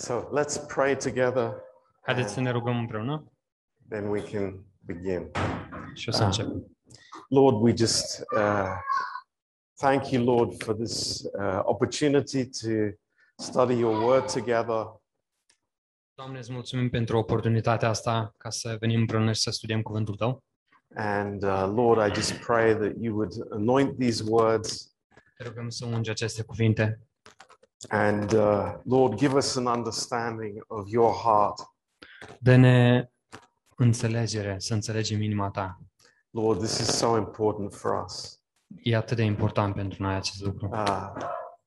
So let's pray together, Haideți să ne rugăm împreună then we can begin. și o să Ah. începem. Lord, we just uh, thank you, Lord, for this uh, opportunity to study your word together. Doamne, îți mulțumim pentru oportunitatea asta ca să venim împreună și să studiem cuvântul Tău. And uh, Lord, I just pray that you would anoint these words. Te rugăm să ungi aceste cuvinte And uh, Lord, give us an understanding of your heart. Dă-ne înțelegere, să înțelegem inima Ta. Lord, this is so important for us. E atât de important pentru noi acest lucru. Uh,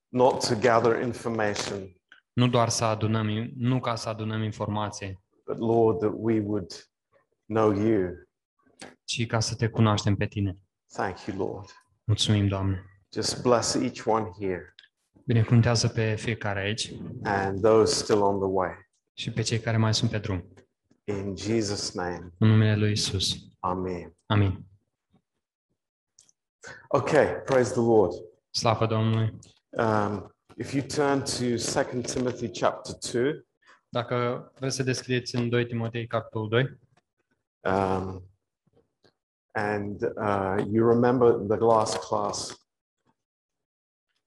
not to gather information, Nu doar să adunăm, nu ca să adunăm informație, but Lord, that we would know you. ci ca să Te cunoaștem pe Tine. Thank you, Lord. Mulțumim, Doamne. Just bless each one here Binecuvântează pe fiecare aici and those still on the way. și pe cei care mai sunt pe drum. In Jesus' name, În numele Lui Isus. Amen. Amin. Okay, praise the Lord. Slavă Domnului. Um, if you turn to 2 Timothy chapter 2, Dacă vreți să descrieți în 2 Timotei, capitolul 2, um, and uh, you remember the last class,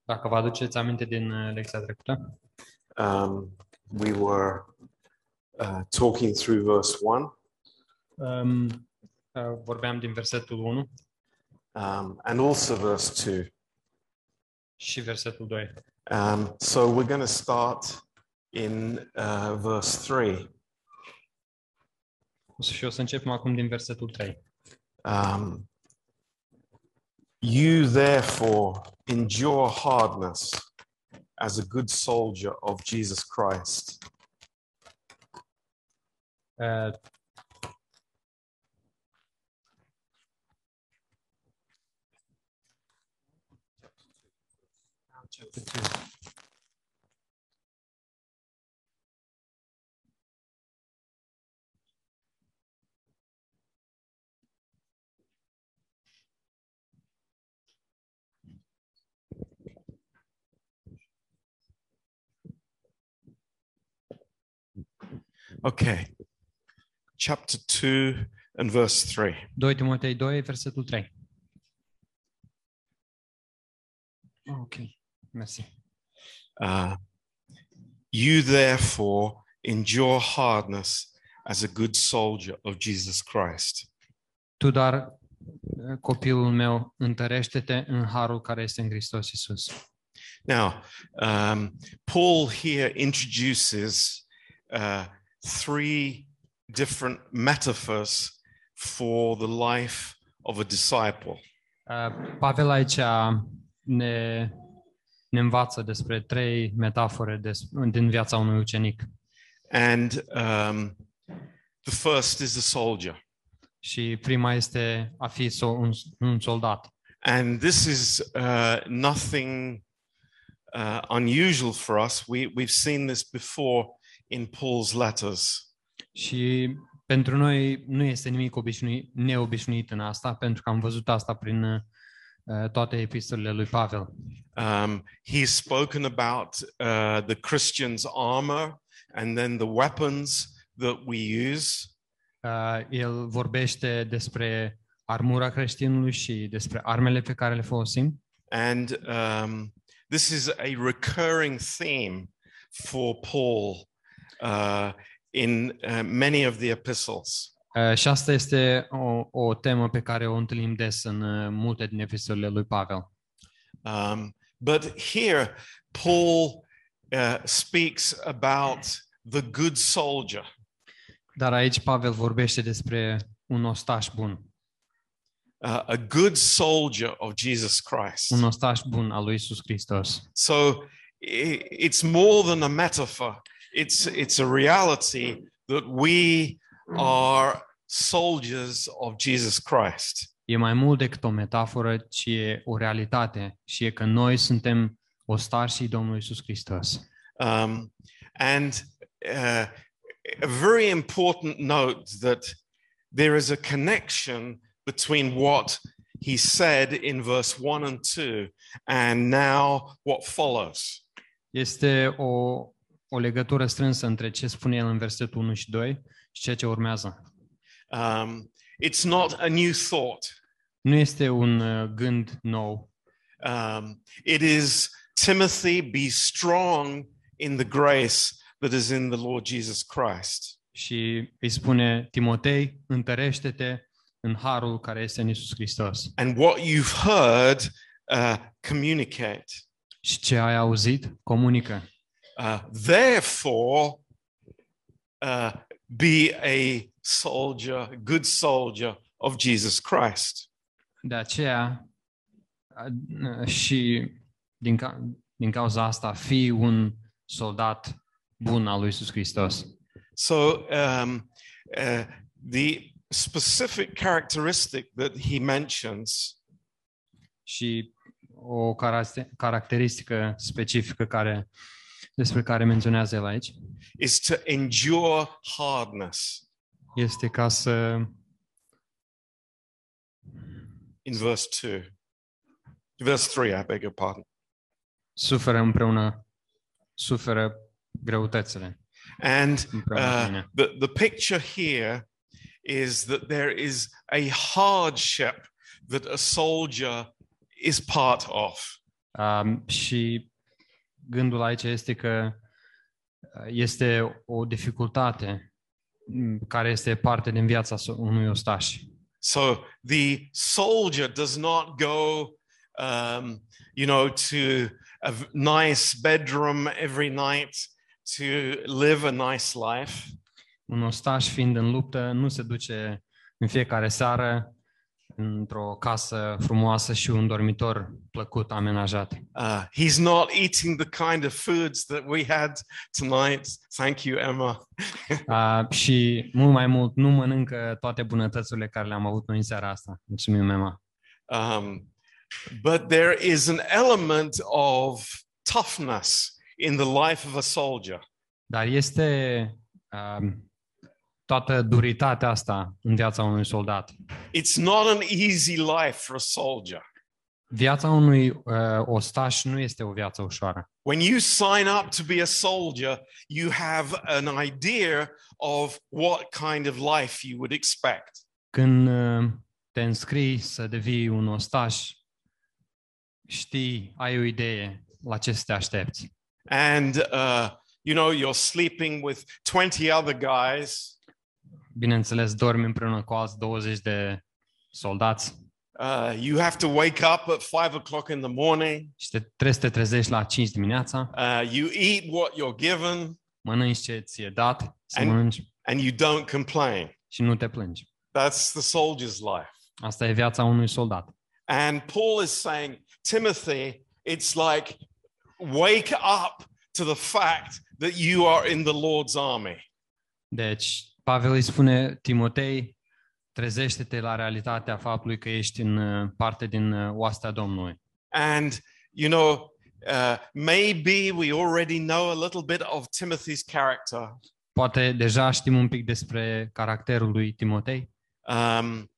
dacă vă aduceți aminte din uh, lecția trecută, um, we were uh, talking through verse 1 um, uh, vorbeam din versetul 1 um, and also verse 2. și versetul 2. Um, so we're going to start in uh, verse 3. O să- Și o să începem acum din versetul 3. Um, you therefore endure hardness as a good soldier of Jesus Christ. Uh, Okay. Chapter 2 and verse 3. 2 Timotei 2, versetul 3. Ok, mersi. Uh, you therefore endure hardness as a good soldier of Jesus Christ. Tu, dar, uh, copilul meu, întărește-te în harul care este în Hristos Iisus. Now, um, Paul here introduces uh, three different metaphors for the life of a disciple. Uh, Pavel aici ne, ne învață despre trei metafore des, din viața unui ucenic. And um, the first is the soldier. Și prima este a fi so, un, un soldat. And this is uh, nothing uh, unusual for us. We, we've seen this before in Paul's letters. Și pentru noi nu este nimic obișnuit, neobișnuit în asta, pentru că am văzut asta prin uh, toate epistolele lui Pavel. Um, he's spoken about uh, the Christian's armor and then the weapons that we use. Uh, el vorbește despre armura creștinului și despre armele pe care le folosim. And um, this is a recurring theme for Paul uh, in uh, many of the epistles. Uh, și asta este o, o temă pe care o întâlnim des în uh, multe din epistolele lui Pavel. Um, but here, Paul uh, speaks about the good soldier. Dar aici Pavel vorbește despre un ostaș bun, uh, a good soldier of Jesus Christ. un ostaș bun al lui Isus Hristos. So it's more than a metaphor. It's it's a reality that we are soldiers of Jesus Christ. E mai mult decât o metaforă, ci e o realitate și e că noi suntem ostașii Domnului Isus Hristos. Um, and uh, a very important note that there is a connection between what he said in verse 1 and 2 and now what follows. Este o, o legătură strânsă între ce spune el în versetul 1 și 2 și ceea ce urmează. Um, it's not a new thought. Nu este un uh, gând nou, Um, it is Timothy, be strong in the grace that is in the Lord Jesus Christ. și îi spune Timotei, întărește-te în harul care este în Isus Hristos. And what you've heard, uh, communicate. Și ce ai auzit, comunică. Uh, therefore, uh, be a soldier, good soldier of Jesus Christ. De aceea a- și din, ca, din cauza asta, fii un soldat bun al lui Isus Hristos. So, um, uh, the specific characteristic that he mentions Și o caracteristică specifică care, despre care menționează el aici is to endure hardness. este ca să In verse 2, verse 3, I beg your pardon. suferă împreună, suferă greutățile And împreună cu uh, mine. the, the picture here is that there is a hardship that a soldier is part of. Um, și gândul aici este că uh, este o dificultate m, care este parte din viața so- unui ostaș. So the soldier does not go, um, you know, to a v- nice bedroom every night to live a nice life. Un ostaș fiind în luptă nu se duce în fiecare seară într-o casă frumoasă și un dormitor plăcut amenajat. Uh, he's not eating the kind of foods that we had tonight. Thank you, Emma. Uh, și mult mai mult nu mănâncă toate bunătățile care le-am avut noi în seara asta. Mulțumim, Emma. Um, but there is an element of toughness in the life of a soldier. Dar este um, toată duritatea asta în viața unui soldat. It's not an easy life for a soldier. Viața unui uh, ostaș nu este o viață ușoară. When you sign up to be a soldier, you have an idea of what kind of life you would expect. Când uh, te înscrii să devii un ostaș, știi, ai o idee la ce să te aștepți. And, uh, you know, you're sleeping with 20 other guys. Bineînțeles, dormi împreună cu alți 20 de soldați Uh, you have to wake up at five o'clock in the morning. și te, trebuie să te trezești la 5 dimineața, Uh, you eat what you're given mănânci ce ți-e dat să And- mănânci and you don't complain. și nu te plângi. That's the soldier's life. Asta e viața unui soldat. And Paul is saying, Timothy, it's like wake up to the fact that you are in the Lord's army. Deci, Pavel îi spune Timotei, trezește-te la realitatea faptului că ești în uh, parte din uh, oastea Domnului. And, you know, uh, maybe we already know a little bit of Timothy's character. Poate deja știm un pic despre caracterul lui Timotei. Um,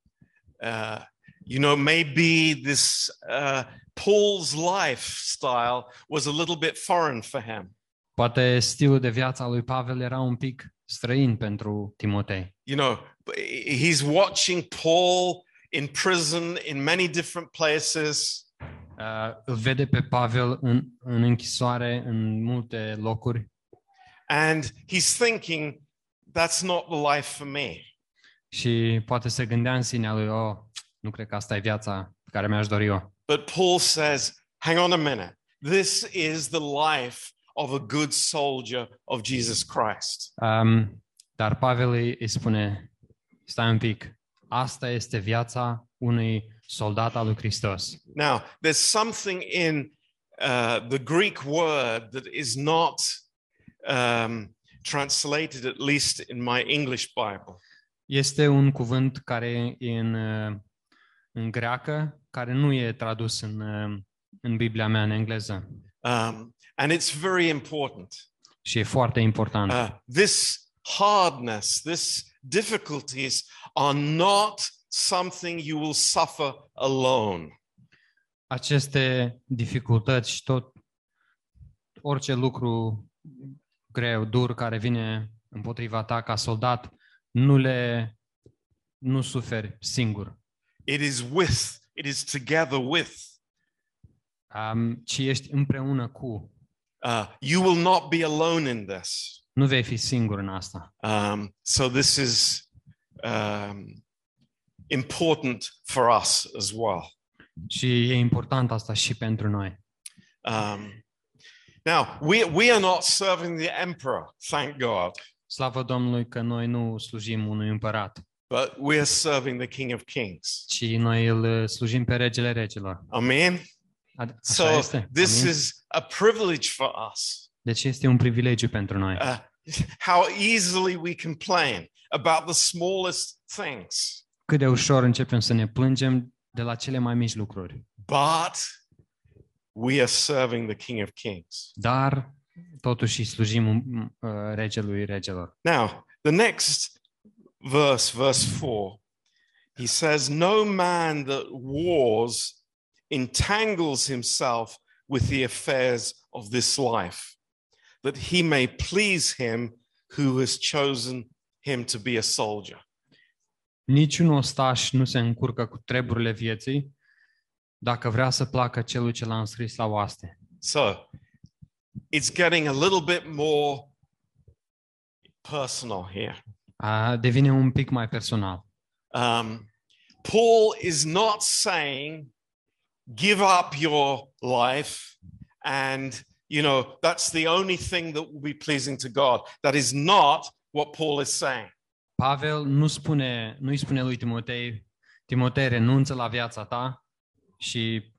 uh, you know, maybe this uh, Paul's lifestyle was a little bit foreign for him. Poate stilul de viață al lui Pavel era un pic străin pentru Timotei. You know, he's watching Paul in prison in many different places. Uh, îl vede pe Pavel în, în închisoare în multe locuri And he's thinking, that's not the life for me. și poate se gândea în sinea lui, oh, nu cred că asta e viața pe care mi-aș dori eu. But Paul says, hang on a minute. This is the life of a good soldier of Jesus Christ. Um, dar Pavel îi, îi spune, stai un pic, asta este viața unui soldat al lui Hristos. Now, there's something in uh, the Greek word that is not um, translated, at least in my English Bible. Este un cuvânt care e în, uh, în greacă, care nu e tradus în, uh, în Biblia mea în engleză Um, and it's very important. și e foarte important. Uh, this hardness, this difficulties are not something you will suffer alone. Aceste dificultăți și tot orice lucru greu, dur, care vine împotriva ta ca soldat, nu le nu suferi singur, It is with, it is together with. um, ci ești împreună cu. Uh, you will not be alone in this. Nu vei fi singur în asta. Um, so this is um, important for us as well. Și e important asta și pentru noi. Um, now we we are not serving the emperor, thank God, Slavă Domnului că noi nu slujim unui împărat, but we are serving the King of Kings. ci noi îl slujim pe regele regilor. Amen. Ad- Așa So este? this Amin? is a privilege for us. Deci este un privilegiu pentru noi. Uh, how easily we complain about the smallest things, Cât de ușor începem să ne plângem de la cele mai mici lucruri. but we are serving the King of Kings. Dar totuși îi slujim um, uh, regelui regelor. Now, the next verse, verse 4, he says, No man that wars entangles himself with the affairs of this life, that he may please him who has chosen him to be a soldier. Niciun ostaș nu se încurcă cu treburile vieții dacă vrea să placă celui ce l-a înscris la oaste. So it's getting a little bit more personal here. A, devine un pic mai personal. Um, Paul is not saying, give up your life and, you know, that's the only thing that will be pleasing to God. That is not what Paul is saying. Pavel nu spune, nu îi spune lui Timotei, Timotei renunță la viața ta și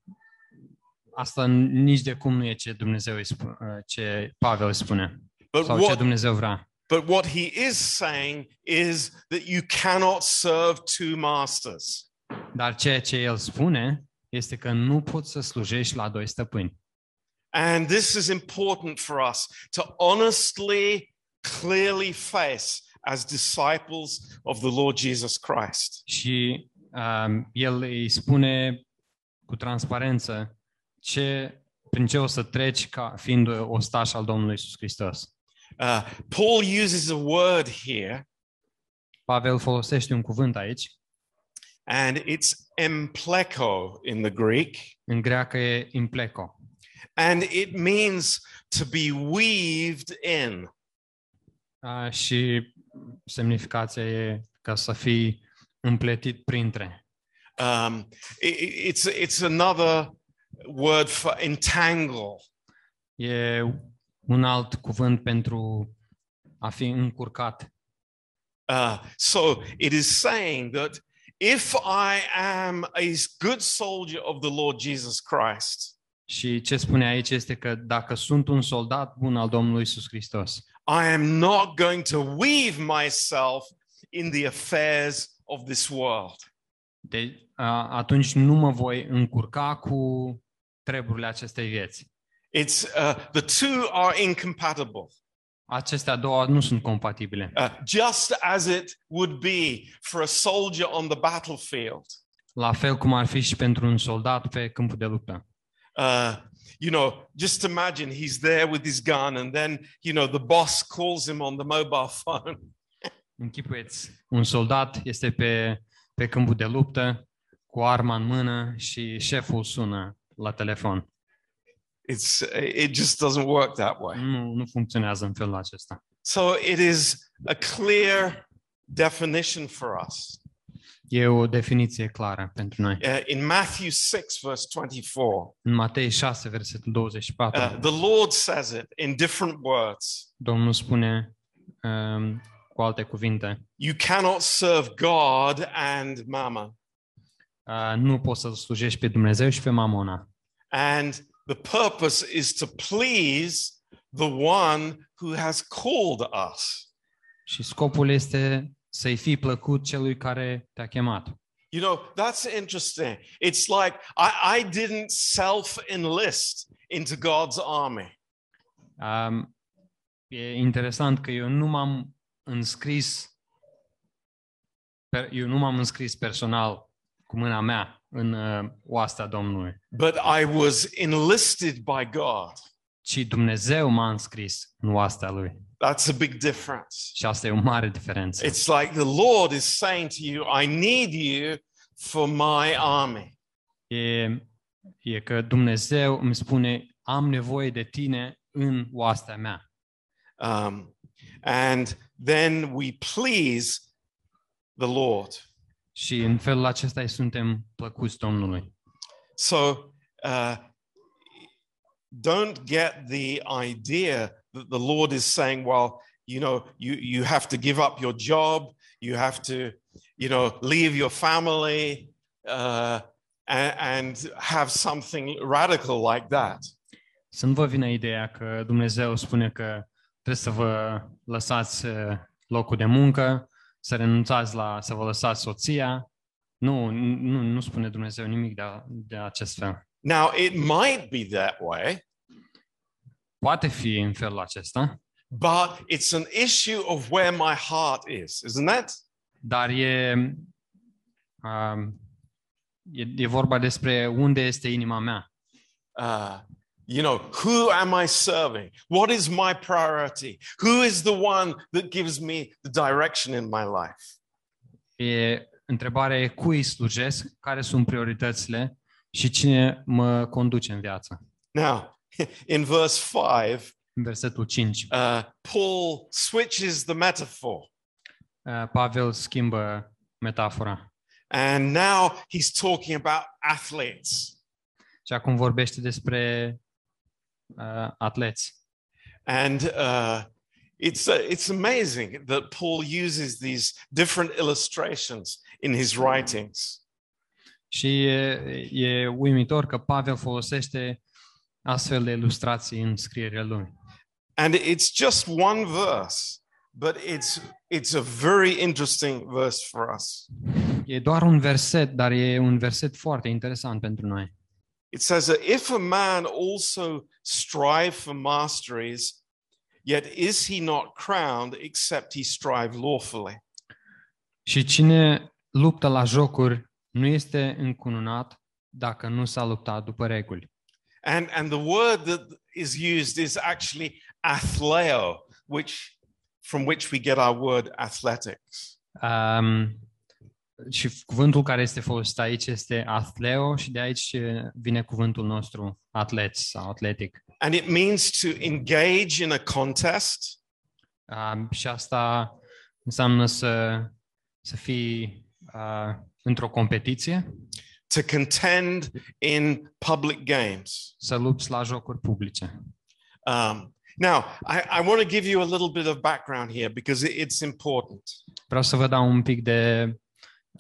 asta nici de cum nu e ce Dumnezeu îi spune, ce Pavel îi spune But sau ce what, Dumnezeu vrea. but what he is saying is that you cannot serve two masters. Dar ceea ce el spune este că nu poți să slujești la doi stăpâni. And this is important for us to honestly, clearly face as disciples of the Lord Jesus Christ. Și um, el îi spune cu transparență ce, prin ce o să treci ca fiind ostaș al Domnului Isus Hristos. Uh, Paul uses a word here, Pavel folosește un cuvânt aici, and it's empleco in the Greek, în greacă e impleco, and it means to be weaved in. uh, și semnificația e ca să fii împletit printre. Um, i- i- it's, it's another word for entangle. E un alt cuvânt pentru a fi încurcat. Uh, so it is saying that if I am a good soldier of the Lord Jesus Christ, Și ce spune aici este că dacă sunt un soldat bun al Domnului Isus Hristos, I am not going to weave myself in the affairs of this world. de, a, atunci nu mă voi încurca cu treburile acestei vieți. It's uh, the two are incompatible. Acestea două nu sunt compatibile. Uh, just as it would be for a soldier on the battlefield. La fel cum ar fi și pentru un soldat pe câmpul de luptă. Uh, you know, just imagine he's there with his gun, and then you know the boss calls him on the mobile phone. Închipuieți, un soldat este pe, pe câmpul de luptă cu arma în mână și șeful sună la telefon. It's it just doesn't work that way. Nu, nu funcționează în felul acesta. So it is a clear definition for us. E o definiție clară pentru noi. Uh, in Matthew 6, verse 24, În Matei 6, versetul 24, uh, the Lord says it in different words. Domnul spune um, cu alte cuvinte, You cannot serve God and mammon. uh, nu poți să slujești pe Dumnezeu și pe Mamona. And the purpose is to please the one who has called us. Și scopul este să-i fii plăcut celui care te-a chemat. You know, that's interesting. It's like I, I didn't self enlist into God's army. Um, e interesant că eu nu m-am înscris per, eu nu m-am înscris personal cu mâna mea în uh, oastea Domnului, but I was enlisted by God. ci Dumnezeu m-a înscris în oastea Lui. That's a big difference. Și asta e o mare diferență. It's like the Lord is saying to you, I need you for my army. E, e că Dumnezeu îmi spune, am nevoie de tine în oastea mea. Um, and then we please the Lord. Și în felul acesta îi suntem plăcuți Domnului. So uh, don't get the idea that the Lord is saying, well, you know, you, you have to give up your job, you have to, you know, leave your family uh, and, and have something radical like that. Să nu vă vină ideea că Dumnezeu spune că trebuie să vă lăsați uh, locul de muncă, să renunțați la, să vă lăsați soția. Nu, nu, nu spune Dumnezeu nimic de, de acest fel. Now, it might be that way, Poate fi în felul acesta, but it's an issue of where my heart is, isn't that? dar e, um, e, e vorba despre unde este inima mea. Uh, you know, who am I serving? What is my priority? Who is the one that gives me the direction in my life? E, întrebarea e cui slujesc, care sunt prioritățile și cine mă conduce în viață. Now, in verse 5, În versetul 5, uh, Paul switches the metaphor. uh, Pavel schimbă metafora And now he's talking about athletes. și acum vorbește despre uh, atleți. And uh, it's, uh, it's amazing that Paul uses these different illustrations in his writings. Și e, e uimitor că Pavel folosește astfel de ilustrații în scrierile lui. And it's just one verse, but it's, it's a very interesting verse for us. E doar un verset, dar e un verset foarte interesant pentru noi. It says that if a man also strive for masteries, yet is he not crowned except he strive lawfully? Și cine luptă la jocuri nu este încununat dacă nu s-a luptat după reguli. And, and the word that is used is actually athleo, which, from which we get our word athletics. Um, și cuvântul care este folosit aici este athleo și de aici uh, vine cuvântul nostru atleți sau atletic. And it means to engage in a contest, Um, și asta înseamnă să, să fii uh, într-o competiție, to contend in public games. să lupți la jocuri publice. Um, now, I, I want to give you a little bit of background here because it- it's important. Vreau să vă dau un pic de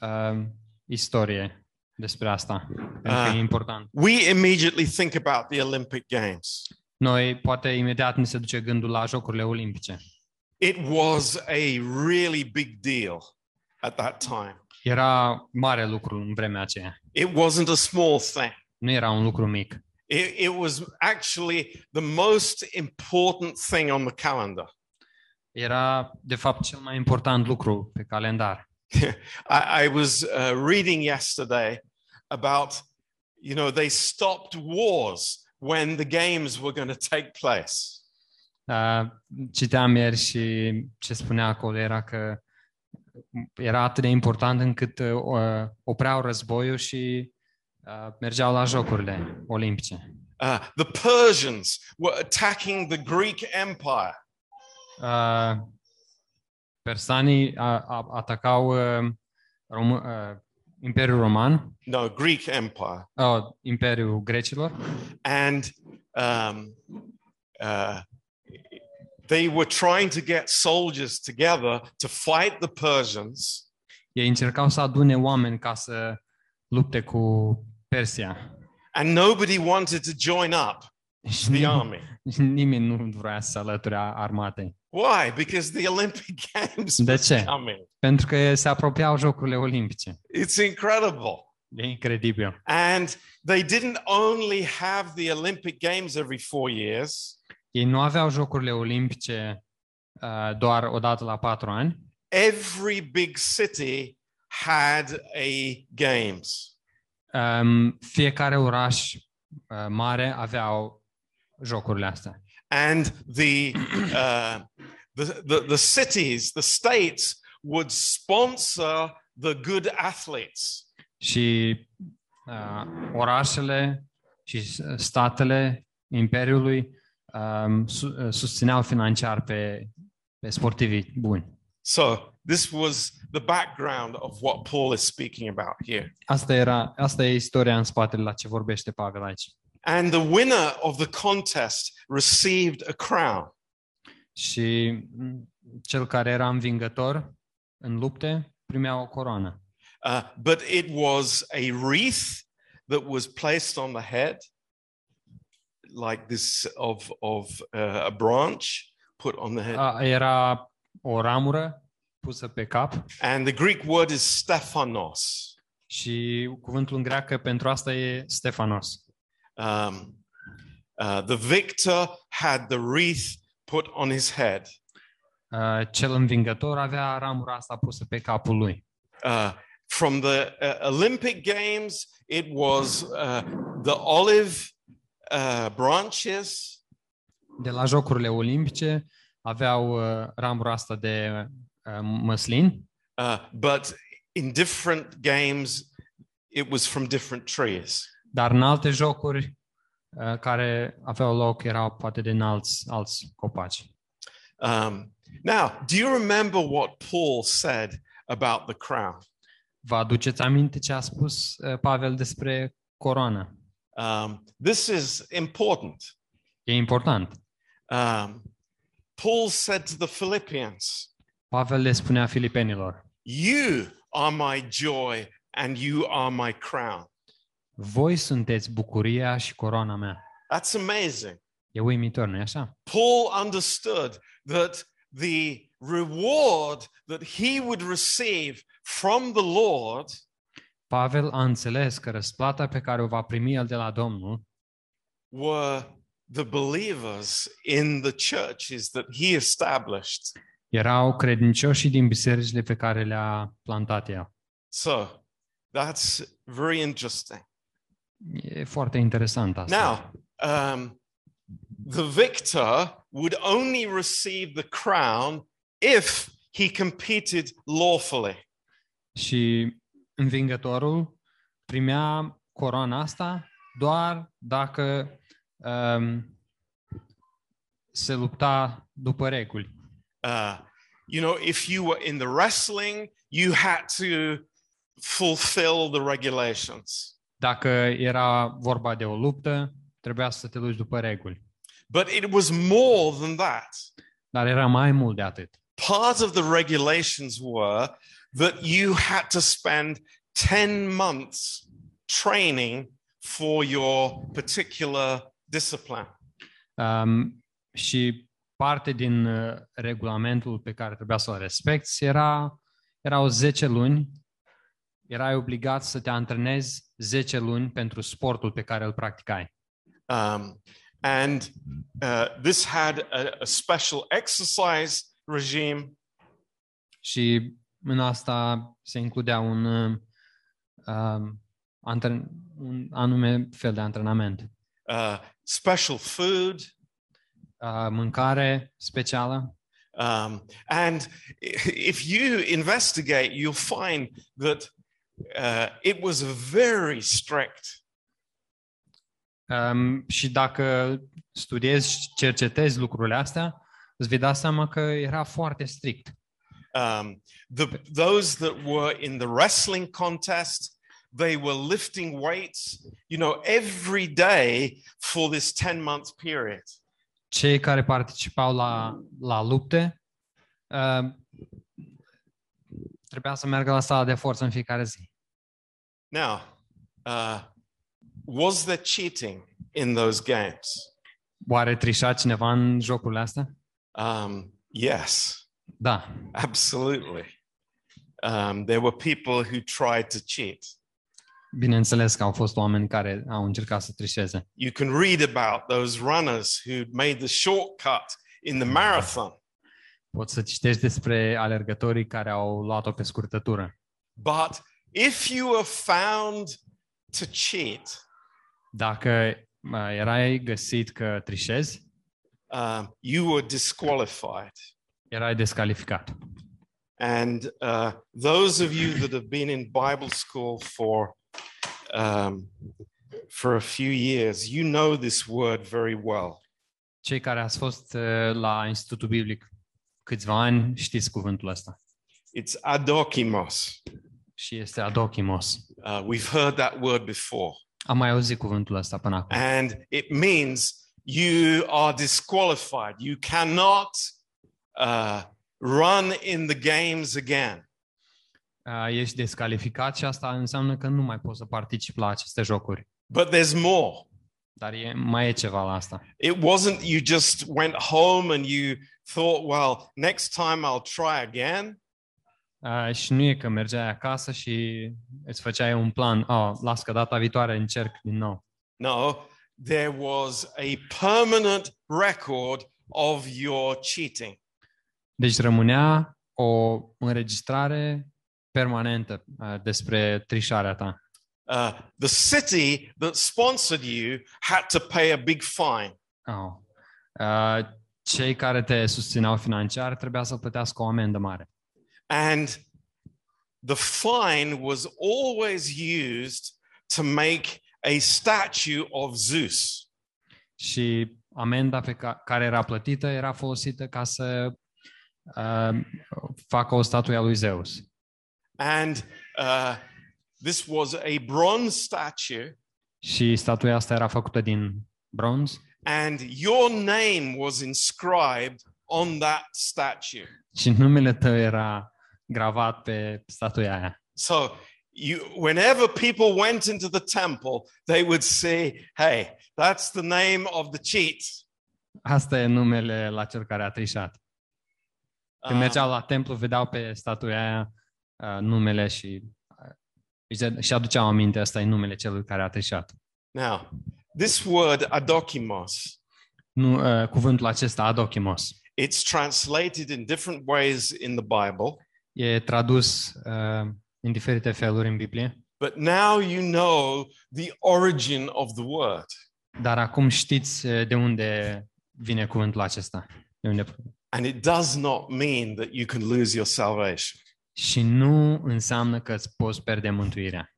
uh, istorie despre asta, pentru că Ah. e important. We immediately think about the Olympic Games. Noi poate imediat ni se duce gândul la Jocurile Olimpice. It was a really big deal at that time. Era mare lucru în vremea aceea. It wasn't a small thing. Nu era un lucru mic. It, it was actually the most important thing on the calendar. Era, de fapt, cel mai important lucru pe calendar. I, I was uh, reading yesterday about, you know, they stopped wars when the games were going to take place. Uh, citeam ieri și ce spunea acolo era că era atât de important încât uh, opreau războiul și uh, mergeau la Jocurile Olimpice. Uh, the Persians were attacking the Greek Empire. Uh, persanii a, a, atacau uh, Rom- uh, Imperiul Roman, No, Greek Empire. uh, Imperiul Grecilor And um, uh, they were trying to get soldiers together to fight the Persians. Ei încercau să adune oameni ca să lupte cu Persia. And nobody wanted to join up Și the nimeni, army. nimeni nu vrea să se alăture a- armatei. Why? Because the Olympic Games De was ce? coming. Pentru că se apropiau Jocurile Olimpice. It's incredible. E incredibil. And they didn't only have the Olympic Games every four years, Ei nu aveau Jocurile Olimpice uh, doar o dată la patru ani. every big city had a games. Um, fiecare oraș uh, mare aveau jocurile astea. and the, uh, the, the, the cities, the states would sponsor the good athletes. Și uh, orașele și uh, statele Imperiului um, su- uh, susțineau financiar pe, pe sportivii buni. So this was the background of what Paul is speaking about here. Asta, era, asta e istoria în spatele la ce vorbește Pavel aici. And the winner of the contest received a crown. Și mm, cel care era învingător în lupte primea o coroană. Uh, but it was a wreath that was placed on the head, like this of, of uh, a branch put on the head. A, era o ramură pusă pe cap And the Greek word is Stephanos. și cuvântul în greacă pentru asta e Stefanos. Um, uh, the victor had the wreath put on his head. Uh, Cel învingător avea ramura asta pusă pe capul lui. Uh, from the uh, Olympic Games, it was uh, the olive uh, branches, De la Jocurile Olimpice aveau uh, ramura asta de uh, măslin, uh, but in different games, it was from different trees. dar în alte jocuri uh, care aveau loc erau poate din alți, alți copaci. Um, now, do you remember what Paul said about the crown? Vă aduceți aminte ce a spus uh, Pavel despre coroană? Um, this is important. E important. Um, Paul said to the Philippians, Pavel le spunea filipenilor, You are my joy and you are my crown. Voi sunteți bucuria și coroana mea. That's amazing. E uimitor, nu-i așa? Paul understood that the reward that he would receive from the Lord Pavel a înțeles că răsplata pe care o va primi el de la Domnul were the believers in the churches that he established. erau credincioșii din bisericile pe care le-a plantat el. So that's very interesting. E foarte interesant asta. Now, um, the victor would only receive the crown if he competed lawfully. Și învingătorul primea coroana asta doar dacă um, se lupta după reguli. Uh, you know, if you were in the wrestling, you had to fulfill the regulations. Dacă era vorba de o luptă, trebuia să te luci după reguli. But it was more than that. Dar era mai mult de atât. Part of the regulations were that you had to spend 10 months training for your particular discipline. Um, și parte din uh, regulamentul pe care trebuia să-l respecti era, erau 10 luni, erai obligat să te antrenezi 10 luni pentru sportul pe care îl practicai. Um, and uh, this had a, a special exercise regime Și în asta se includea un, uh, um, antren- un anume fel de antrenament. uh, special food. Uh, mâncare specială Um, and i- if you investigate, you'll find that uh, it was very strict. Um, și dacă studiezi și cercetezi lucrurile astea, îți vei da seama că era foarte strict. Um, the, those that were in the wrestling contest, they were lifting weights, you know, every day for this 10 month period. Cei care participau la, la lupte um, trebuia să meargă la sala de forță în fiecare zi. Now, uh, was there cheating in those games? Oare trișa cineva în jocurile astea? Um, yes, Da. absolutely. Um, there were people who tried to cheat. Bineînțeles că au fost oameni care au încercat să trișeze. You can read about those runners who made the shortcut in the marathon. Poți să citești despre alergătorii care au luat-o pe scurtătură. But if you are found to cheat, Dacă uh, erai găsit că trișezi, um, you were disqualified. erai descalificat. And uh, those of you that have been in Bible school for um, for a few years, you know this word very well. Cei care ați fost uh, la Institutul Biblic câțiva ani știți cuvântul ăsta. It's adokimos. Și este adokimos. Uh, we've heard that word before, Am mai auzit cuvântul ăsta până acum. and it means you are disqualified. You cannot uh, run in the games again. Uh, ești descalificat și asta înseamnă că nu mai poți să participi la aceste jocuri. But there's more. Dar e, mai e ceva la asta. It wasn't you just went home and you thought, well, next time I'll try again. Uh, și nu e că mergeai acasă și îți făceai un plan. Oh, las că data viitoare încerc din nou. No, there was a permanent record of your cheating. Deci rămânea o înregistrare permanentă uh, despre trișarea ta. Uh, the city that sponsored you had to pay a big fine. Oh. Uh, cei care te susțineau financiar trebuia să plătească o amendă mare. And the fine was always used to make a statue of Zeus. Și amenda pe ca- care era plătită era folosită ca să uh, facă o statuie a lui Zeus. And uh, this was a bronze statue, Și statuia asta era făcută din bronz and your name was inscribed on that statue. și numele tău era gravat pe statuia aia. So you, whenever people went into the temple, they would say, "Hey, that's the name of the cheat." Asta e numele la cel care a trișat. Când Um, mergeau la templu, vedeau pe statuia aia uh, numele și uh, și aduceau aminte, asta e numele celui care a trișat. now, this word adokimos, Nu, uh, cuvântul acesta, adokimos, it's translated in different ways in the Bible, e tradus uh, în diferite feluri în Biblie, but now you know the origin of the word. dar acum știți uh, de unde vine cuvântul acesta. De unde... And it does not mean that you can lose your salvation. Și nu înseamnă că îți poți pierde mântuirea.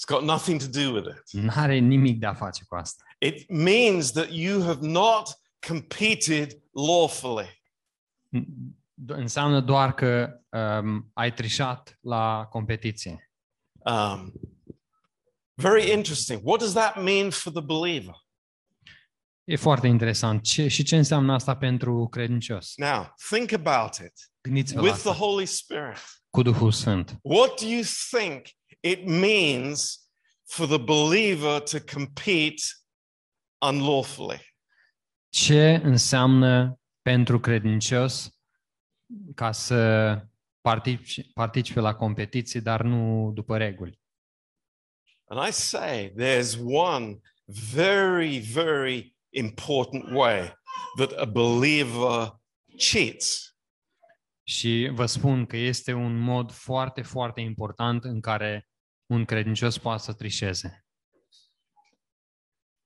It's got nothing to do with it. Nu are nimic de a face cu asta. It means that you have not competed lawfully. D- Înseamnă doar că um, ai trișat la competiție. Um, very interesting. What does that mean for the believer? E foarte interesant. Ce, și ce înseamnă asta pentru credincios? Now, think about it Gândiți-vă la with the asta Holy Spirit. cu Duhul Sfânt. What do you think it means for the believer to compete unlawfully? Ce înseamnă pentru credincios ca să participe, participe la competiții, dar nu după reguli? And I say there's one very, very important way that a believer cheats. Și vă spun că este un mod foarte, foarte important în care un credincios poate să trișeze.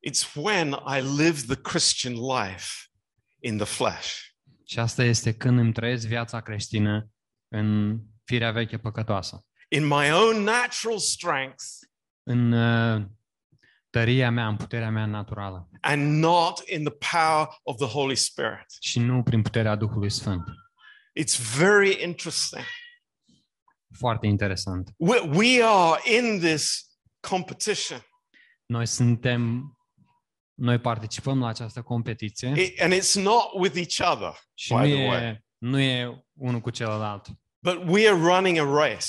It's when I live the Christian life in the flesh. Și asta este când îmi trăiesc viața creștină în firea veche păcătoasă. In my own natural strength În uh, tăria mea, în puterea mea naturală. and not in the power of the Holy Spirit. Și nu prin puterea Duhului Sfânt. It's very interesting. Foarte interesant. We, we are in this competition, Noi suntem, noi participăm la această competiție It- and it's not with each other, și by nu the way, e, nu e unul cu celălalt, but we are running a race.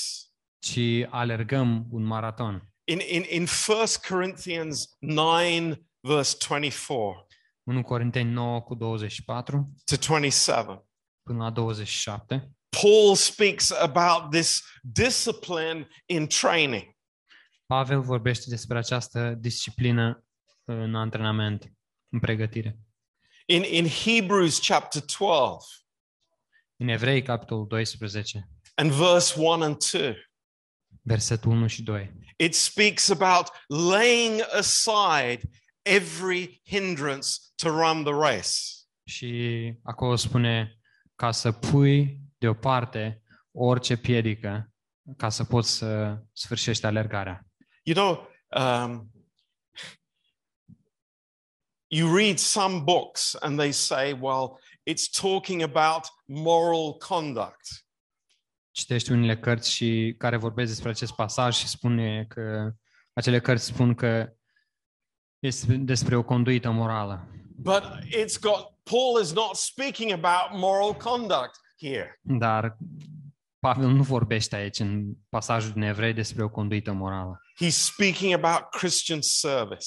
ci alergăm un maraton. In, in, in 1 Corinthians 9, verse 24 1 Corinteni 9 cu 24 to 27, până la 27. Paul speaks about this discipline in training. Pavel vorbește despre această disciplină în antrenament, în pregătire. In, in Hebrews chapter 12 În Evrei, capitolul 12, and verse 1 and 2, versetul 1 și 2. it speaks about laying aside every hindrance to run the race. Și acolo spune ca să pui deoparte orice piedică ca să poți să sfârșești alergarea. You know, um, you read some books and they say, well, it's talking about moral conduct. Citești unele cărți și care vorbesc despre acest pasaj și spune că acele cărți spun că este despre o conduită morală. But it's got, Paul is not speaking about moral conduct here. Dar Pavel nu vorbește aici în pasajul din Evrei despre o conduită morală, He's speaking about Christian service.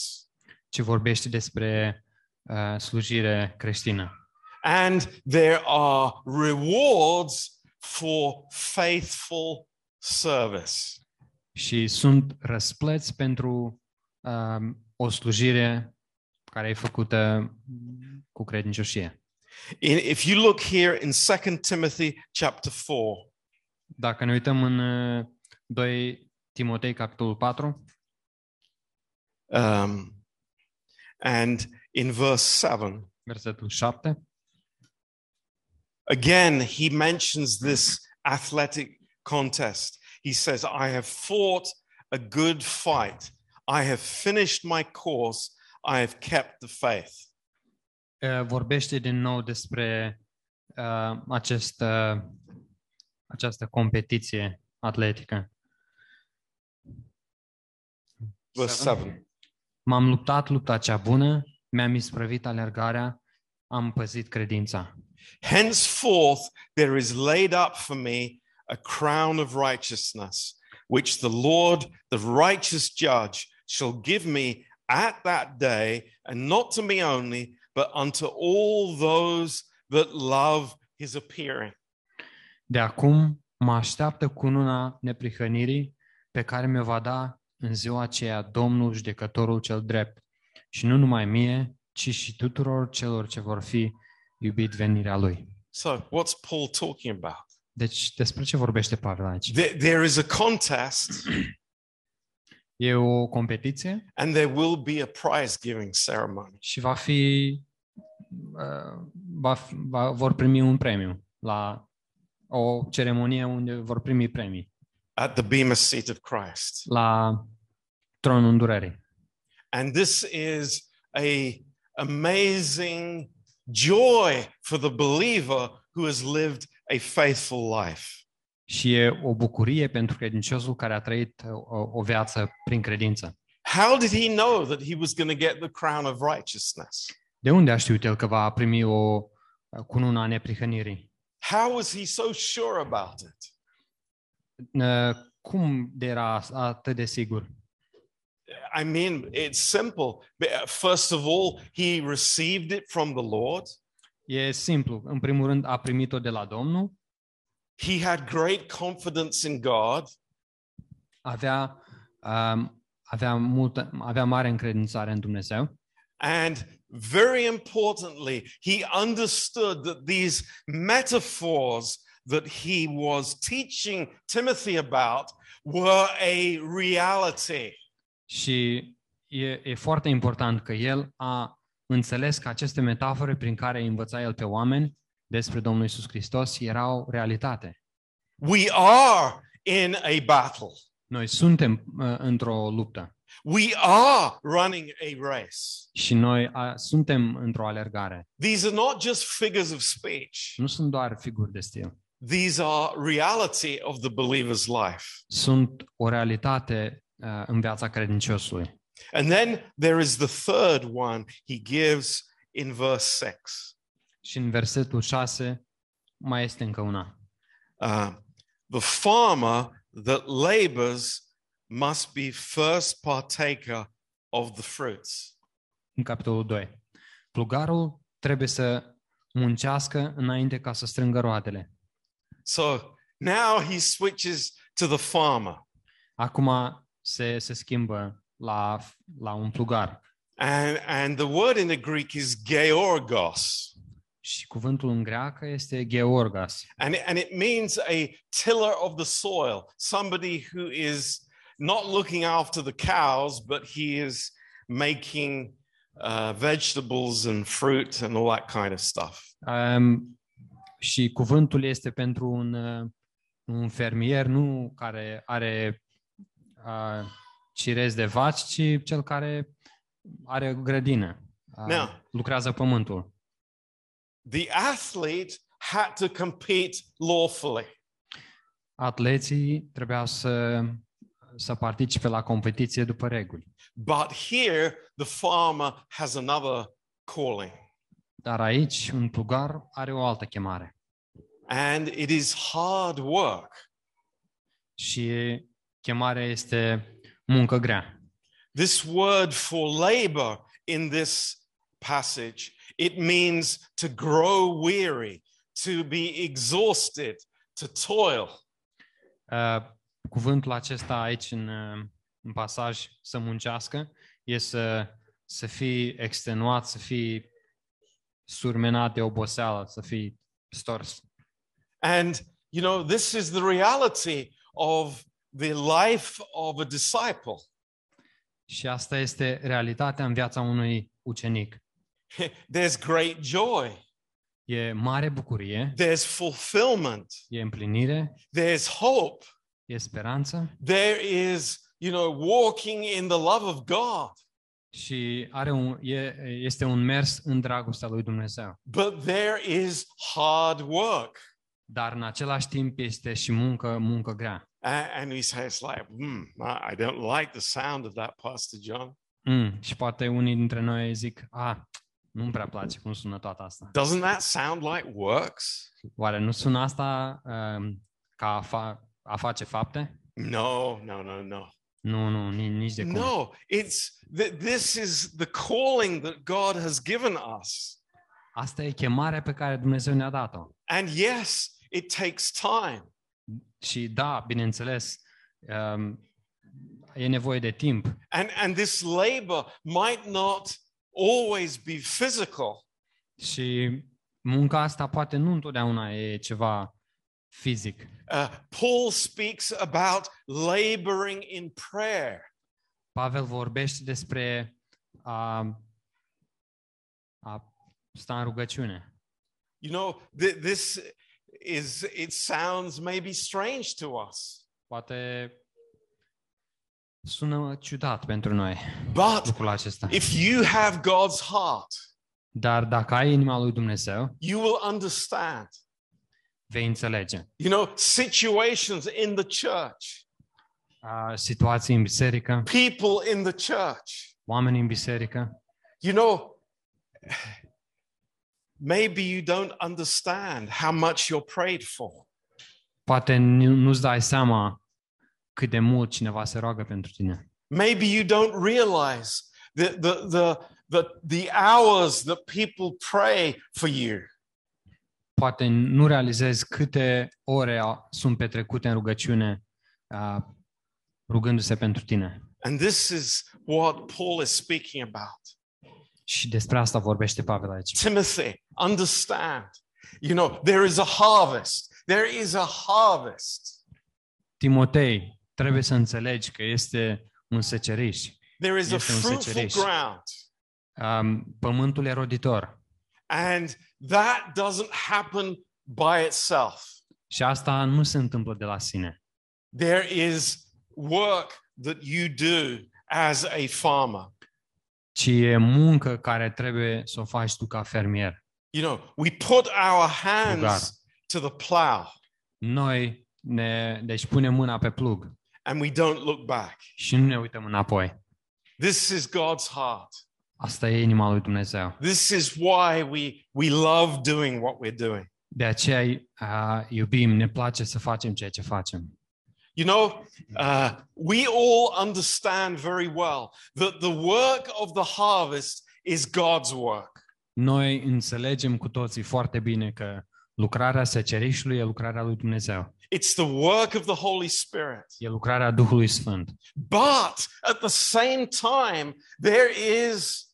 Ci vorbește despre uh, slujire creștină. And there are rewards for faithful service. Și sunt răsplăți pentru uh, o slujire care e făcută cu credincioșie. In, if you look here in 2 Timothy chapter 4, Dacă ne uităm în uh, 2 Timotei, capitolul 4, um, and in verse 7, versetul 7, again, he mentions this athletic contest. He says, I have fought a good fight. I have finished my course. I have kept the faith. uh, vorbește din nou despre uh, acest, uh, această competiție atletică. Verse 7. M-am luptat lupta cea bună, mi-am isprăvit alergarea, am păzit credința. Henceforth, there is laid up for me a crown of righteousness, which the Lord, the righteous judge, shall give me at that day, and not to me only, but unto all those that love his appearing. De acum mă așteaptă cununa neprihănirii pe care mi-o va da în ziua aceea Domnul judecătorul cel drept. Și nu numai mie, ci și tuturor celor ce vor fi iubit venirea lui. So, what's Paul talking about? Deci despre ce vorbește Pavel aici? There, there is a contest, E o competiție and there will be a prize giving ceremony. și va fi, uh, va, fi- va, vor primi un premiu la o ceremonie unde vor primi premii at the Bema seat of Christ. la tronul îndurării. And this is a amazing joy for the believer who has lived a faithful life. Și e o bucurie pentru credinciosul care a trăit o, o viață prin credință. How did he know that he was going to get the crown of righteousness? De unde a știut el că va primi o cununa a neprihănirii? How was he so sure about it? Uh, Cum era atât de sigur? I mean, it's simple. First of all, he received it from the Lord. E simplu. În primul rând, a primit-o de la Domnul, He had great confidence in God. avea, um, avea, multă, avea mare încredințare în Dumnezeu And very importantly, he understood that these metaphors that he was teaching Timothy about were a reality. și e, e foarte important că el a înțeles că aceste metafore prin care îi învăța el pe oameni despre Domnul Isus Hristos erau realitate. We are in a battle. Noi suntem uh, într-o luptă We are running a race. și noi a, suntem într-o alergare. These are not just figures of speech. Nu sunt doar figuri de stil. These are reality of the believer's life. Sunt o realitate uh, în viața credinciosului. And then there is the third one he gives in verse 6. Și în versetul 6 mai este încă una. Uh, the farmer that labors must be first partaker of the fruits. În capitolul 2. Plugarul trebuie să muncească înainte ca să strângă roadele. So now he switches to the farmer. Acum se, se schimbă la, la un plugar. And, and the word in the Greek is georgos. Și cuvântul în greacă este georgas. And it, and it means a tiller of the soil, somebody who is not looking after the cows, but he is making uh, vegetables and fruit and all that kind of stuff. Um, și cuvântul este pentru un, uh, un fermier, nu care are uh, cirezi de vaci, ci cel care are grădină, uh, Now- lucrează pământul. The athlete had to compete lawfully. Atleții trebuiau să, să participe la competiție după reguli. But here, the farmer has another calling, Dar aici, un plugar are o altă chemare. and it is hard work. Și chemarea este muncă grea. This word for labor in this passage, it means to grow weary, to be exhausted, to toil. Uh, cuvântul acesta aici în, uh, în pasaj, să muncească, e să, să fii extenuat, să fii surmenat de oboseală, să fii stors. And, you know, this is the reality of the life of a disciple. Și asta este realitatea în viața unui ucenic. There's great joy, E mare bucurie, there's fulfillment, e împlinire, there's hope, e speranță there is, you know, walking in the love of God. Și are un, e, este un mers în dragostea lui Dumnezeu. But there is hard work. Dar în același timp este și muncă, muncă grea. A- And we say, it's like, hmm, I I don't like the sound of that, Pastor John. Mm, și poate unii dintre noi zic, a, nu-mi prea place cum sună toată asta. Doesn't that sound like works? Oare nu sună asta um, ca a, fa- a face fapte? No, no, no, no. Nu, nu, nici, nici de cum. No, it's that this is the calling that God has given us. Asta e chemarea pe care Dumnezeu ne-a dat-o. And yes, it takes time. Și da, bineînțeles, um, e nevoie de timp. And and this labor might not always be physical. Și munca asta poate nu întotdeauna e ceva fizic. Uh, Paul speaks about laboring in prayer. Pavel vorbește despre a, a sta în rugăciune. You know, th- this is it sounds maybe strange to us, Poate sună ciudat pentru noi but lucrul acesta. if you have God's heart, Dar dacă ai inima lui Dumnezeu, you will understand. Vei înțelege. You know, situations in the church, A, situații în biserică, people in the church. oameni în biserică, You know, maybe you don't understand how much you're prayed for. poate nu- nu-ți dai seama cât de mult cineva se roagă pentru tine. Maybe you don't realize the, the, the, the, the hours that people pray for you. Poate nu realizezi câte ore au- sunt petrecute în rugăciune a, rugându-se pentru tine. And this is what Paul is speaking about. Și despre asta vorbește Pavel aici. Timothy, understand. You know, there is a harvest. There is a harvest. Timotei, trebuie să înțelegi că este un seceriș. There is a Este un fruitful seceriș. ground. Um, pământul eroditor. And that doesn't happen by itself. Și asta nu se întâmplă de la sine. There is work that you do as a farmer. Ci e muncă care trebuie să o faci tu ca fermier. You know, we put our hands to the plow Noi ne, deci punem mâna pe plug and we don't look back. și nu ne uităm înapoi. This is God's heart. Asta e inima lui Dumnezeu. This is why we, we love doing what we're doing. De aceea uh, iubim, ne place să facem ceea ce facem. You know, uh, we all understand very well that the work of the harvest is God's work. Noi înțelegem cu toții foarte bine că lucrarea secerișului e lucrarea lui Dumnezeu. It's the work of the Holy Spirit. E lucrarea Duhului Sfânt. But at the same time, there is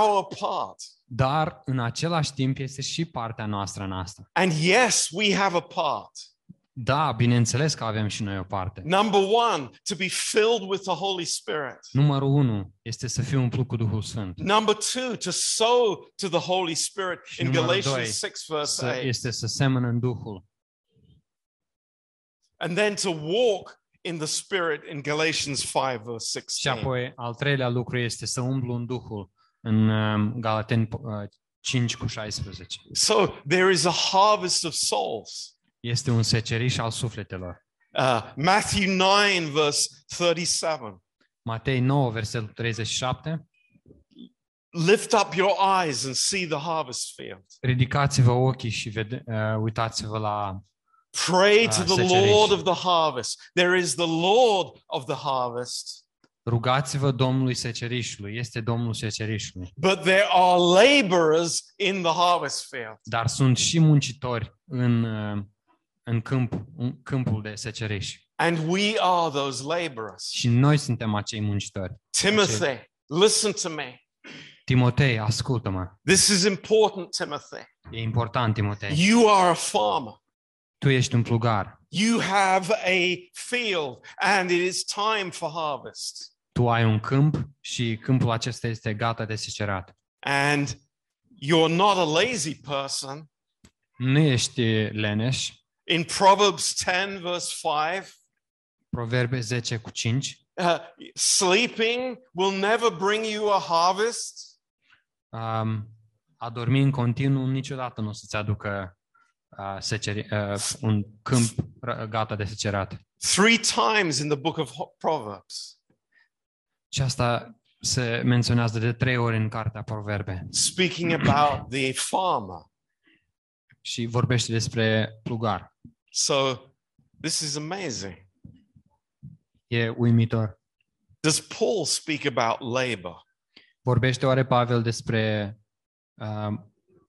our part. Dar în același timp este și partea noastră în asta. And yes, we have a part. Da, bineînțeles că avem și noi o parte. Number one, to be filled with the Holy Spirit. Numărul unu este să fii umplut cu Duhul Sfânt. Number two, to sow to the Holy Spirit Și in numărul Galatians doi, 6, verse Să, 8. este să semănă în Duhul. And then to walk in the Spirit in Galatians 5, verse Și 16. apoi al treilea lucru este să umblu în Duhul în um, Galateni uh, 5 cu 16. So there is a harvest of souls. Este un seceriș al sufletelor. Uh, Matthew 9, verse 37. Matei 9, versetul 37. Lift up your eyes and see the harvest field. Ridicați-vă ochii și vede, uh, uitați-vă la... Pray Ah, to the. Lord of the harvest. There is the Lord of the harvest, Rugați-vă Domnului secerișului. Este Domnul secerișului. but there are laborers in the harvest field. Dar sunt și muncitori în, uh, în câmp, în câmpul de seceriș. And we are those laborers. Și noi suntem acei muncitori. Timothy, listen to me. Timotei, ascultă-mă. This is important, Timothy. E important, Timotei. You are a farmer. Tu ești un plugar. You have a field, and it is time for harvest. Tu ai un câmp și câmpul acesta este gata de secerat. And you're not a lazy person. Nu ești leneș. In Proverbs 10, verse 5, Proverbe 10 cu 5. uh, sleeping will never bring you a harvest. Um, a dormi în continuu niciodată nu o să-ți aducă uh, seceri, uh, un câmp r- gata de secerat. Three times in the book of Ho- Proverbs, Și asta se menționează de trei ori în cartea Proverbe speaking about the farmer. și vorbește despre plugar. So this is amazing. E uimitor. Does Paul speak about labor? Vorbește oare Pavel despre uh,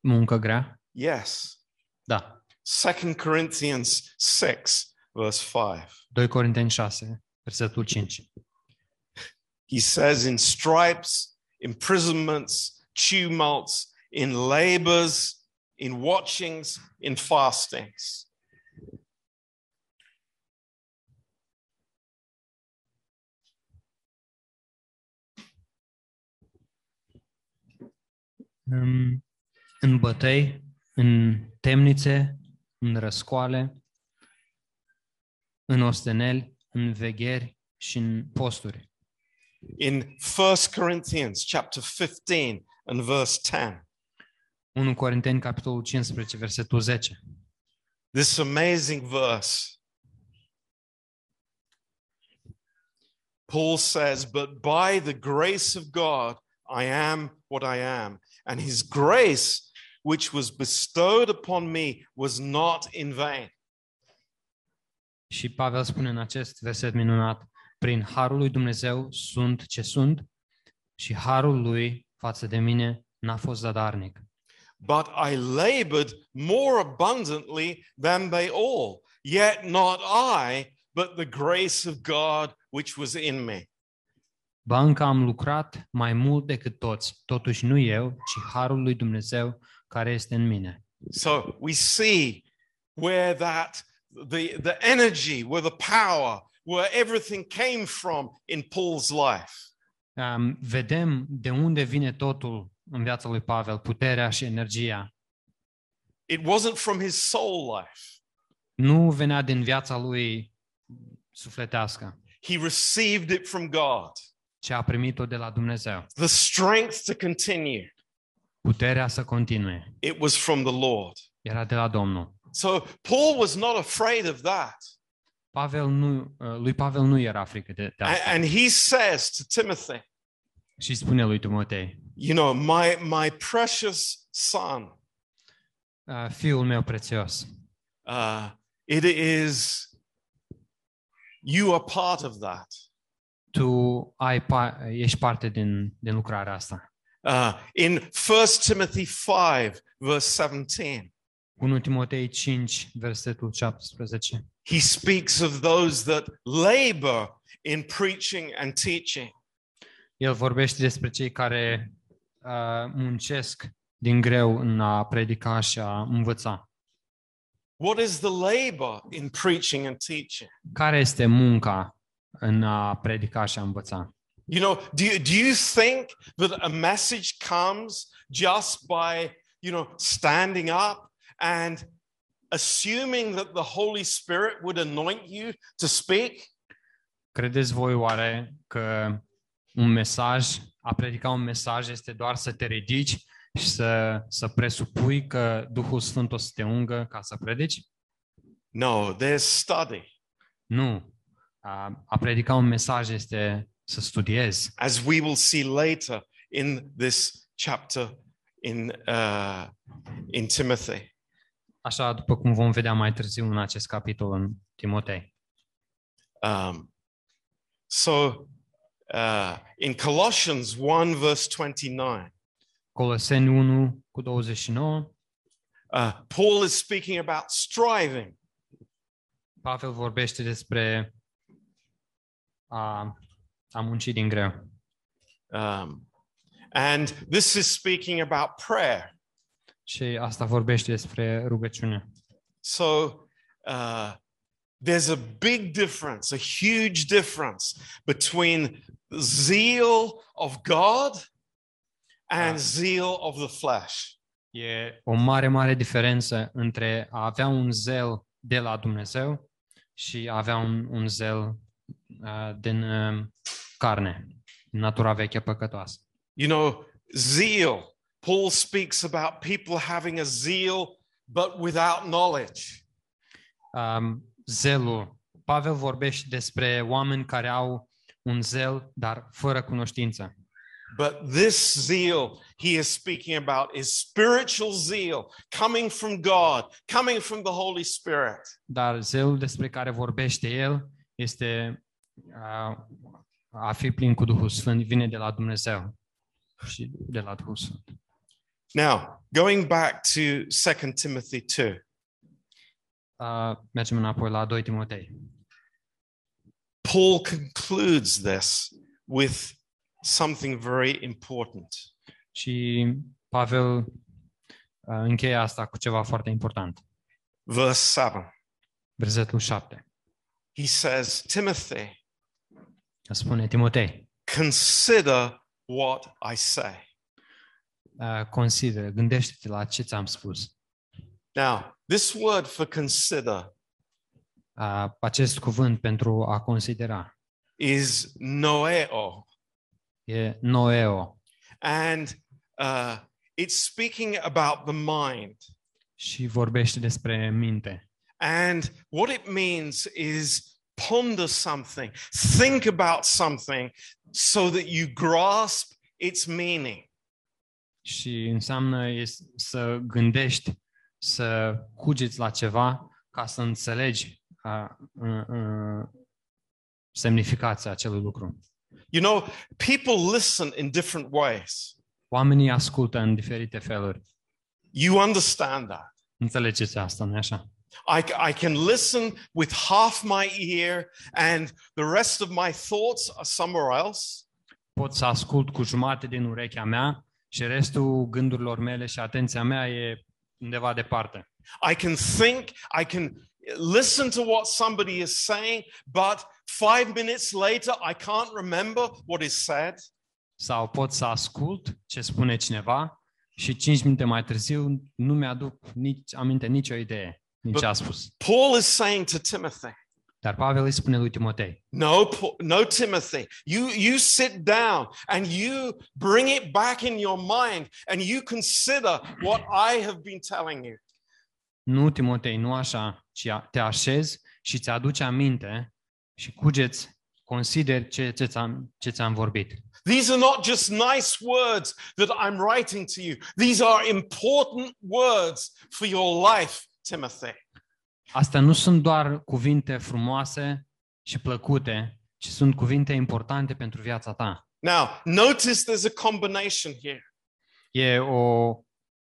muncă grea? Yes. Da. 2 Corinthians 6, verse 5. 2 Corinteni 6, versetul 5. He says, in stripes, imprisonments, tumults, in labors, in watchings, in fastings. În, bătăi, în temnițe, în răscoale, în osteneli, în vegheri și în posturi. In 1 Corinthians chapter 15 and verse 10, 1 Corinteni, capitolul 15, versetul 10. this amazing verse, Paul says, But by the grace of God, I am what I am. And his grace, which was bestowed upon me, was not in vain. Și Pavel spune în acest verset minunat, prin harul lui Dumnezeu sunt ce sunt și harul lui față de mine n-a fost zadarnic. But I labored more abundantly than they all. Yet not I, but the grace of God which was in me. Ba încă am lucrat mai mult decât toți, totuși nu eu, ci harul lui Dumnezeu care este în mine. So we see where that the, the energy, where the power, where everything came from in Paul's life. Um, vedem de unde vine totul în viața lui Pavel, puterea și energia. It wasn't from his soul life. Nu venea din viața lui sufletească, He received it from God. ci a primit-o de la Dumnezeu. The strength to continue, Puterea să continue. it was from the Lord. Era de la Domnul. So Paul was not afraid of that. Pavel nu, uh, lui Pavel nu era frică de, de asta. And he says to Timothy, Și spune lui Timotei, you know, my my precious son, "Uh, fiul meu prețios, uh, it is you are part of that. tu ai pa- ești parte din, din lucrarea asta. Uh, in 1 Timothy 5, verse 17, 1 Timotei 5, versetul 17. he speaks of those that labor in preaching and teaching. El vorbește despre cei care uh, muncesc din greu în a predica și a învăța. What is the labor in preaching and teaching? Care este munca în a predica și a învăța? You know, do you, do you think that a message comes just by, you know, standing up and assuming that the Holy Spirit would anoint you to speak? Credeți voi oare că un mesaj, a predica un mesaj este doar să te ridici și să, să presupui că Duhul Sfânt o să te ungă ca să predici? No, there's study. Nu. A, a predica un mesaj este să studiezi. As we will see later in this chapter in, uh, in Timothy. Așa după cum vom vedea mai târziu în acest capitol în Timotei. Um, so, uh, in Colossians 1, verse 29, Coloseni 1 cu 29, uh, Paul is speaking about striving. Pavel vorbește despre a, a munci din greu. Um, and this is speaking about prayer. Și asta vorbește despre rugăciune. So, uh, there's a big difference, a huge difference between zeal of God and Ah. zeal of the flesh. E o mare, mare diferență între a avea un zel de la Dumnezeu și a avea un, un zel uh, din uh, carne, natura veche păcătoasă. You know, zeal. Paul speaks about people having a zeal but without knowledge. Um, zelul. Pavel vorbește despre oameni care au un zel, dar fără cunoștință. But this zeal he is speaking about is spiritual zeal coming from God, coming from the Holy Spirit. Dar zelul despre care vorbește el este uh, a fi plin cu Duhul Sfânt, vine de la Dumnezeu și de la Duhul Sfânt. Now, going back to 2 Timothy 2, Uh, mergem înapoi la 2 Timotei. Paul concludes this with something very important. Și Pavel uh, încheie asta cu ceva foarte important. Verse 7. Versetul 7. He says, Timothy, Spune Timotei, consider what I say. Uh, consideră, gândește-te la ce ți-am spus. Now, this word for consider Uh, acest cuvânt pentru a considera is noeo, e noeo and uh, it's speaking about the mind. și vorbește despre minte. And what it means is ponder something, think about something so that you grasp its meaning. Și înseamnă es- să gândești, să cugeți la ceva ca să înțelegi uh, uh, uh, semnificația acelui lucru. You know, people listen in different ways. Oamenii ascultă în diferite feluri. You understand that. Înțelegeți asta, nu așa? I, I can listen with half my ear, and the rest of my thoughts are somewhere else. Pot să ascult cu jumate din urechea mea și restul gândurilor mele și atenția mea e undeva departe. I can think, I can listen to what somebody is saying, but five minutes later, I can't remember what is said. Sau pot să ascult ce spune cineva și cinci minute mai târziu nu mi-aduc nici aminte nicio idee, nici ce a spus. Paul is saying to Timothy, Dar Pavel îi spune lui Timotei, No, no, Timothy. You you sit down and you bring it back in your mind and you consider what I have been telling you. nu Timotei, nu așa, ci te așezi și ți aduci aminte și cugeți, consideri ce, ce, ți-am, ce ți-am vorbit. These are not just nice words that I'm writing to you. These are important words for your life, Timothy. Astea nu sunt doar cuvinte frumoase și plăcute, ci sunt cuvinte importante pentru viața ta. Now, notice there's a combination here. E o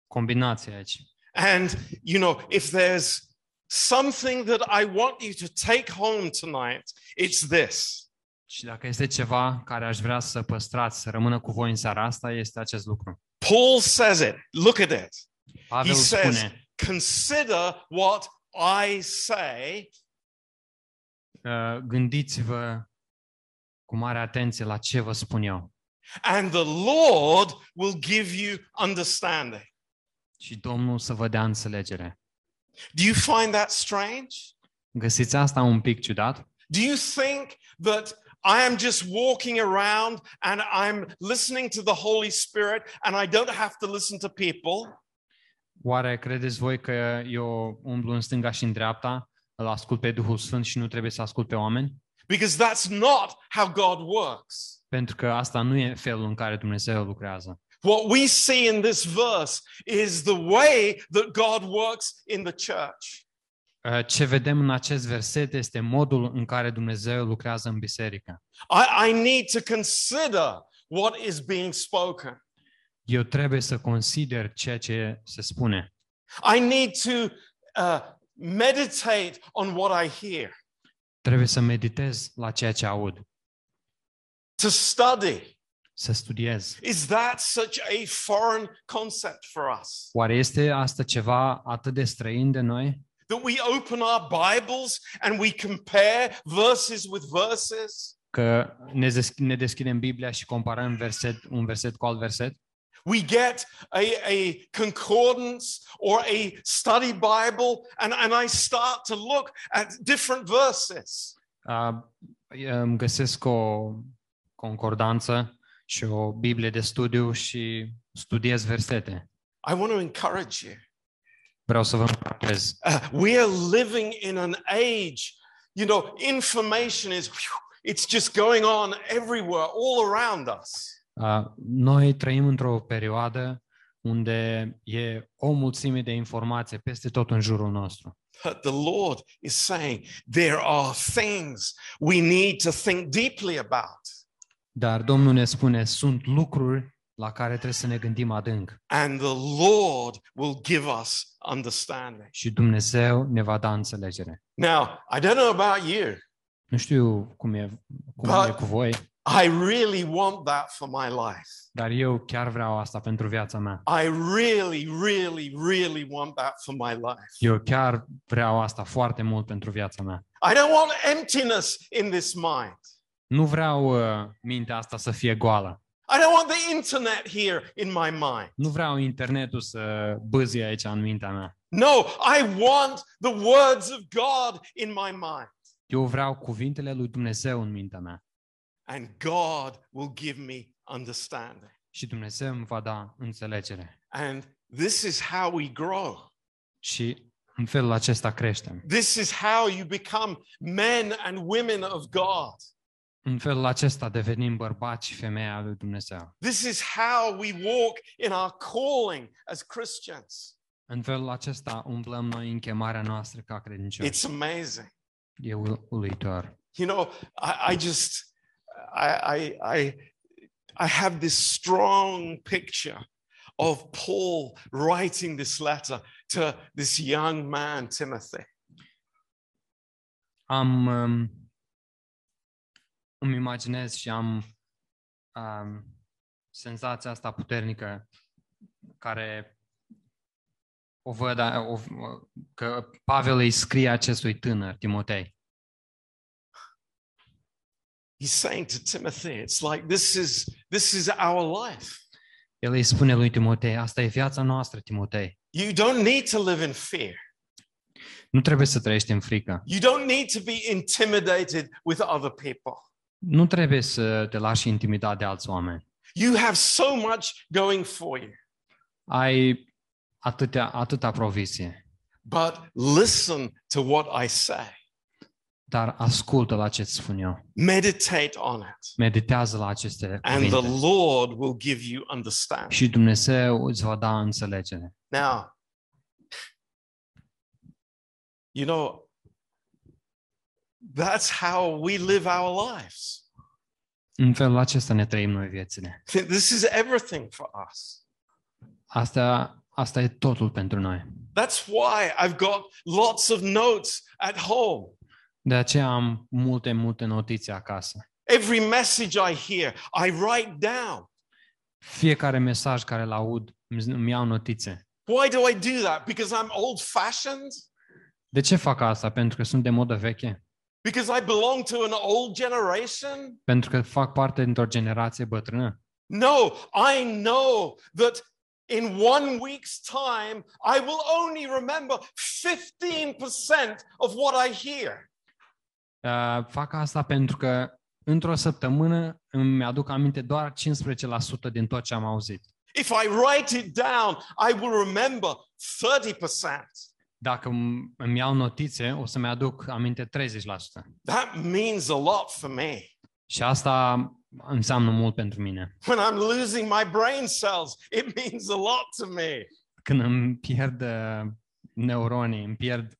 combinație aici. And, you know, if there's something that I want you to take home tonight, it's this. Și dacă este ceva care aș vrea să păstrați, să rămână cu voi în seara asta, este acest lucru. Paul says it. Look at it. Pavel He says, spune, consider what I say, uh, gândiți-vă cu mare atenție la ce vă spun eu. and the Lord will give you understanding. Și Domnul să vă dea înțelegere. Do you find that strange? Găsiți asta un pic ciudat? Do you think that I am just walking around and I'm listening to the Holy Spirit and I don't have to listen to people? Oare credeți voi că eu umblu în stânga și în dreapta, îl ascult pe Duhul Sfânt și nu trebuie să ascult pe oameni? Because that's not how God works. Pentru că asta nu e felul în care Dumnezeu lucrează. What we see in this verse is the way that God works in the church. Uh, Ce vedem în acest verset este modul în care Dumnezeu lucrează în biserică. I, I need to consider what is being spoken. Eu trebuie să consider ceea ce se spune. I need to uh, meditate on what I hear, Trebuie să meditez la ceea ce aud, to study. să studiez. Is that such a foreign concept for us? Oare este asta ceva atât de străin de noi? That we open our Bibles and we compare verses with verses? Că ne, desch- ne deschidem Biblia și comparăm verset, un verset cu alt verset? We get a, a concordance or a study Bible, and, and I start to look at different verses. Uh, îmi găsesc o concordanță și o Biblie de studiu și studiez versete. I want to encourage you. Vreau să vă încurajez. Uh, we are living in an age, you know, information is, it's just going on everywhere, all around us. Uh, Noi trăim într-o perioadă unde e o mulțime de informație peste tot în jurul nostru. But the Lord is saying there are things we need to think deeply about. Dar Domnul ne spune, sunt lucruri la care trebuie să ne gândim adânc And the Lord will give us understanding. și Dumnezeu ne va da înțelegere. Now, I don't know about you, Nu știu cum e, cum But- e cu voi, I really want that for my life. dar eu chiar vreau asta pentru viața mea. I really, really, really want that for my life. Eu chiar vreau asta foarte mult pentru viața mea. I don't want emptiness in this mind. Nu vreau uh, mintea asta să fie goală. I don't want the internet here in my mind. Nu vreau internetul să bâzie aici în mintea mea. No, I want the words of God in my mind. Eu vreau cuvintele lui Dumnezeu în mintea mea. And God will give me understanding. Și Dumnezeu îmi va da înțelegere. And this is how we grow. Și în felul acesta creștem. This is how you become men and women of God. În felul acesta devenim bărbați și femei al lui Dumnezeu. This is how we walk in our calling as Christians. În felul acesta umblăm noi în chemarea noastră ca credincioși. It's amazing. E ul- uluitor. You know, I, I just, I, I, I, have this strong picture of Paul writing this letter to this young man, Timothy. Am um, îmi imaginez și am um, senzația asta puternică care o văd o, că Pavel îi scrie acestui tânăr, Timotei. He's saying to Timothy, it's like this is this is our life. El îi spune lui Timotei, asta e viața noastră, Timotei. You don't need to live in fear. Nu trebuie să trăiești în frică. You don't need to be intimidated with other people. Nu trebuie să te lași intimidat de alți oameni. You have so much going for you. Ai atâtea, atâta provizie, But listen to what I say. Dar ascultă la ce îți spun eu. Meditate on it. Meditează la aceste And the Lord will give you understanding. și Dumnezeu îți va da înțelegere. Now, you know, that's how we live our lives. În felul acesta ne trăim noi viețile. This is everything for us. Asta, asta e totul pentru noi. That's why I've got lots of notes at home. De aceea am multe, multe notițe acasă. Every message I hear, I write down. Fiecare mesaj care îl aud îmi îmi iau notițe. Why do I do that? Because I'm old fashioned? De ce fac asta? Pentru că sunt de modă veche? Because I belong to an old generation? Pentru că fac parte dintr-o generație bătrână? No, I know that in one week's time, I will only remember 15% of what I hear. Uh, fac asta pentru că într-o săptămână îmi aduc aminte doar 15% din tot ce am auzit. If I write it down, I will remember 30%. Dacă îmi îmi iau notițe, o să-mi aduc aminte 30%. That means a lot for me. Și asta înseamnă mult pentru mine. When I'm losing my brain cells, it means a lot to me. Când îmi pierd uh, neuronii, îmi pierd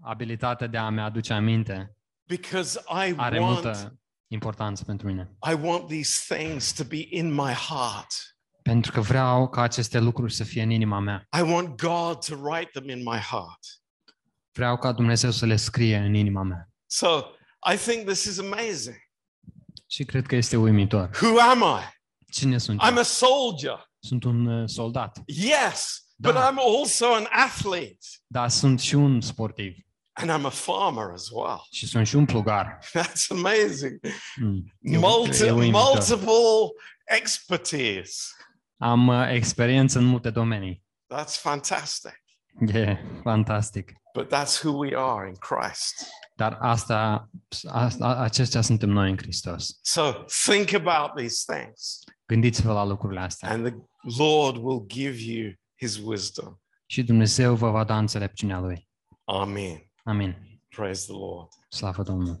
abilitatea de a-mi aduce aminte, Because I are want multă importanță pentru mine. I want these things to be in my heart. Pentru că vreau ca aceste lucruri să fie în inima mea. I want God to write them in my heart. Vreau ca Dumnezeu să le scrie în inima mea. So I think this is amazing. Și cred că este uimitor. Who am I? Cine sunt I'm eu? a soldier. Sunt un uh, soldat, Yes, but Da. I'm also an athlete. dar sunt și un sportiv And I'm a farmer as well. și sunt și un plugar. That's amazing. Mm. Multi- multiple expertise. Am uh, experiență în multe domenii. That's fantastic. E fantastic. But that's who we are in Christ. Dar asta, asta, acestea suntem noi în Hristos. So think about these things, Gândiți-vă la lucrurile astea. and the Lord will give you his wisdom. Și Dumnezeu vă va da înțelepciunea Lui. Amen. Amin. Praise the Lord. Slavă Domnului.